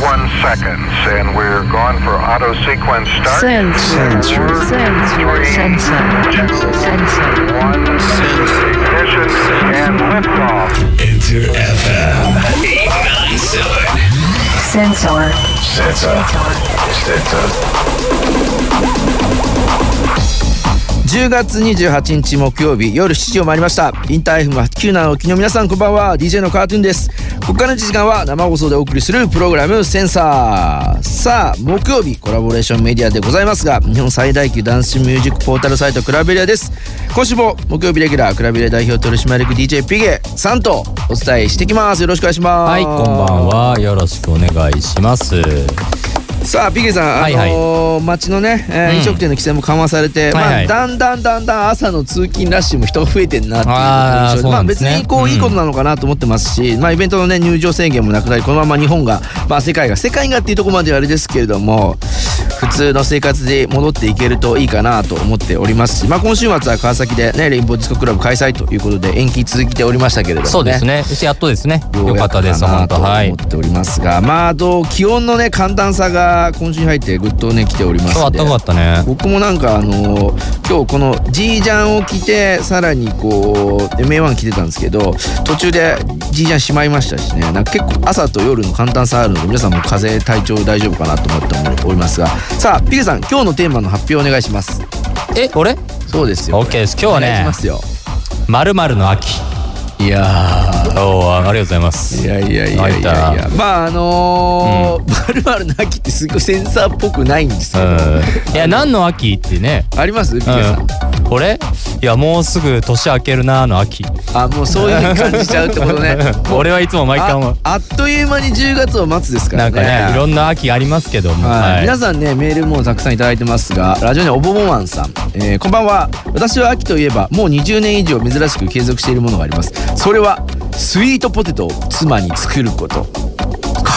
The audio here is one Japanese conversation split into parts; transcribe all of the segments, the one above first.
31 seconds, and we're going for auto sequence start. Sensor. Sensor. Sensor. Sensor. One, ignition, and liftoff. Enter FM 897. Sensor. Sensor. Sensor. 10月28日木曜日夜7時を回りましたインター FM897 の沖の皆さんこんばんは DJ のカートゥーンですここからの時間は生放送でお送りするプログラムセンサー。さあ木曜日コラボレーションメディアでございますが日本最大級ダンスミュージックポータルサイトクラベリアです。今週も木曜日レギュラークラベリア代表取締役 DJ ピゲさんとお伝えしてきます。よろしくお願いします。はいこんばんは。よろしくお願いします。さあピゲさん、はいはい。あのー街のね、えーうん。飲食店の規制も緩和されて、はいはい。まあ、だんだんだんだん朝の通勤ラッシュも人が増えてんなっていう印象でまあ、別にこういいことなのかなと思ってますし、まあ、イベントのね入場制限もなくなりこのまま日本が、まあ、世界が世界がっていうところまではあれですけれども普通の生活で戻っていけるといいかなと思っておりますし、まあ、今週末は川崎で、ね、レインボーディスコクラブ開催ということで延期続いておりましたけれどもね。そうですね。やっとですねよかったです本当はい思っております。が、まああと気温のね寒暖差が今週に入ってぐっとね来ておりますんで。今日あったかかったね。僕もなんかあの今日この G ジャンを着てさらにこう MA1 着てたんですけど途中で G ジャンしまいましたしね。なんか結構朝と夜の寒暖差あるので皆さんも風邪体調大丈夫かなと思っておりますが。さあピケさん今日のテーマの発表お願いします。え？俺？そうですよ OK です。今日はねますよ。まるまるの秋いやー。おおありがとうございます。いやいやいやいやいや。まああのー、まるまるの秋ってすごいセンサーっぽくないんですうよ、ん。いや何の秋ってね。あります？ピケさん、うん俺いやもうすぐ年明けるなーの秋。あもうそういう風に感じちゃうってことね。俺はいつも毎回思う。ああっという間に10月を待つですからね。なんかねいろんな秋ありますけども。はい。はい。皆さんねメールもたくさんいただいてますがラジオネームおぼぼマンさん、えーこんばんは。私は秋といえばもう20年以上珍しく継続しているものがありますそれはスイートポテトを妻に作ること。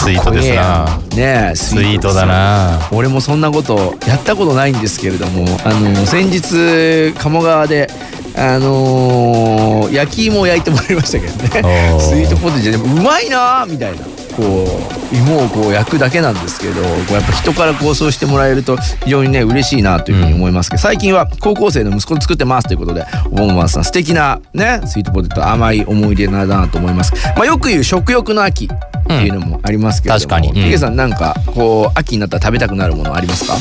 スイートですな。ねえスイートだな。俺もそんなことやったことないんですけれどもあの先日鴨川であのー焼き芋を焼いてもらいましたけどね。スイートポテトでもうまいなーみたいなこう芋をこう焼くだけなんですけどこうやっぱ人からこうそうしてもらえると非常にね嬉しいなというふうに思いますけど、最近は高校生の息子に作ってますということでおぼんばんさん素敵なねスイートポテト甘い思い出だなと思います、まあ、よく言う食欲の秋っていうのもありますけれども、確かに。うん。ヒゲさんなんかこう秋になったら食べたくなるものありますか？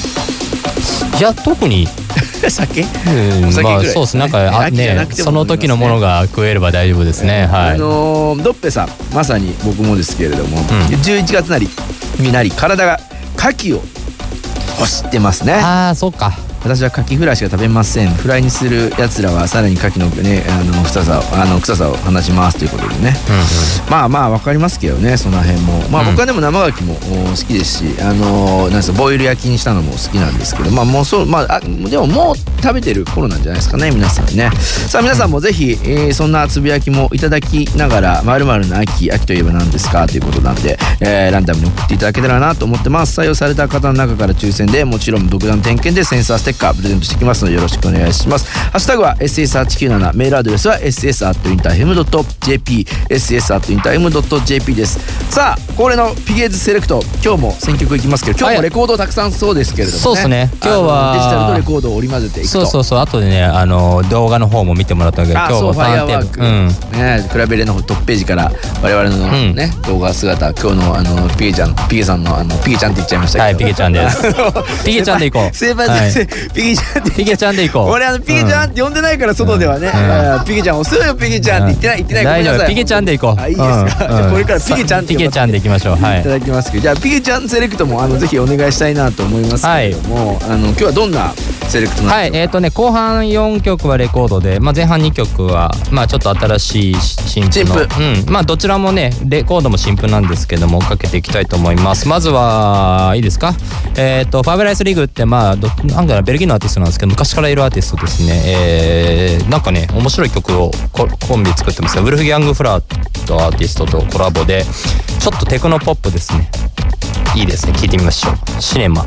いや特に酒？うんお酒まあそうですなんかねその時のものが食えれば大丈夫ですね。はあいのードッペさんまさに僕もですけれども、11月なりになり体が牡蠣を欲してますね。ああそうか私は牡蠣フライしか食べません。フライにするやつらはさらに牡蠣のねあの臭さをあの臭さを放ちますということでね、まあまあわかりますけどねその辺も。まあうん。僕はでも生牡蠣もお好きですしあのーなんですかボイル焼きにしたのも好きなんですけどまあもうそうまああでももう食べてる頃なんじゃないですかね皆さんね。さあ皆さんもぜひ、えーそんなつぶやきもいただきながら「まるの秋秋といえば何ですか?」ということなんで、えーランダムに送っていただけたらなと思ってます。採用された方の中から抽選でもちろん独断点検でセンサーステッカープレゼントしてきますのでよろしくお願いします。ハッシュタグは SS897 メールアドレスは ss.interfm.jp ss.interfm.jp です。さあ恒例のピゲーズセレクト。今日も選曲いきますけど今日もレコードたくさんそうですけれどもね。そうっすね。今日はデジタルとレコードを織り交ぜていくと。そうそうそう。後でねあの動画の方も見てもらったけど今日もファイアーワーク、うん。ね比べれのトップページから我々のね、動画姿今日のあのピゲちゃんピゲさんのあのピゲちゃんって言っちゃいましたけど。はいピゲちゃんです。ピゲちゃんで行こう。先輩はい。先生、ピゲちゃんってピゲちゃんで行こう。俺あのピゲちゃんって呼んでないから外ではね、ピゲちゃん押すよピゲちゃんって。言ってない言ってない大丈夫。ピゲちゃんで行こう。あいいですか、うん。じゃあこれからピゲちゃんってピゲちゃんで行きましょう。はい。いただきますけど。じゃあピゲちゃんセレクトもあのぜひお願いしたいなと思いますけれども、あの今日はどんなセレクトなんはい、えっ、とね後半4曲はレコードで、まあ、前半2曲はまあちょっと新しい新譜の。新うん。まあどちらもねレコードも新譜なんですけどもかけていきたいと思います。まずはいいですか？えっ、とファブライスリーグってまあどなんかベベルギーのアーティストなんですけど昔からいるアーティストですね。えー、なんかね面白い曲をコンビ作ってますね。ウルフ・ギャング・フラーとアーティストとコラボでちょっとテクノポップですね。いいですね。聞いてみましょう。シネマ。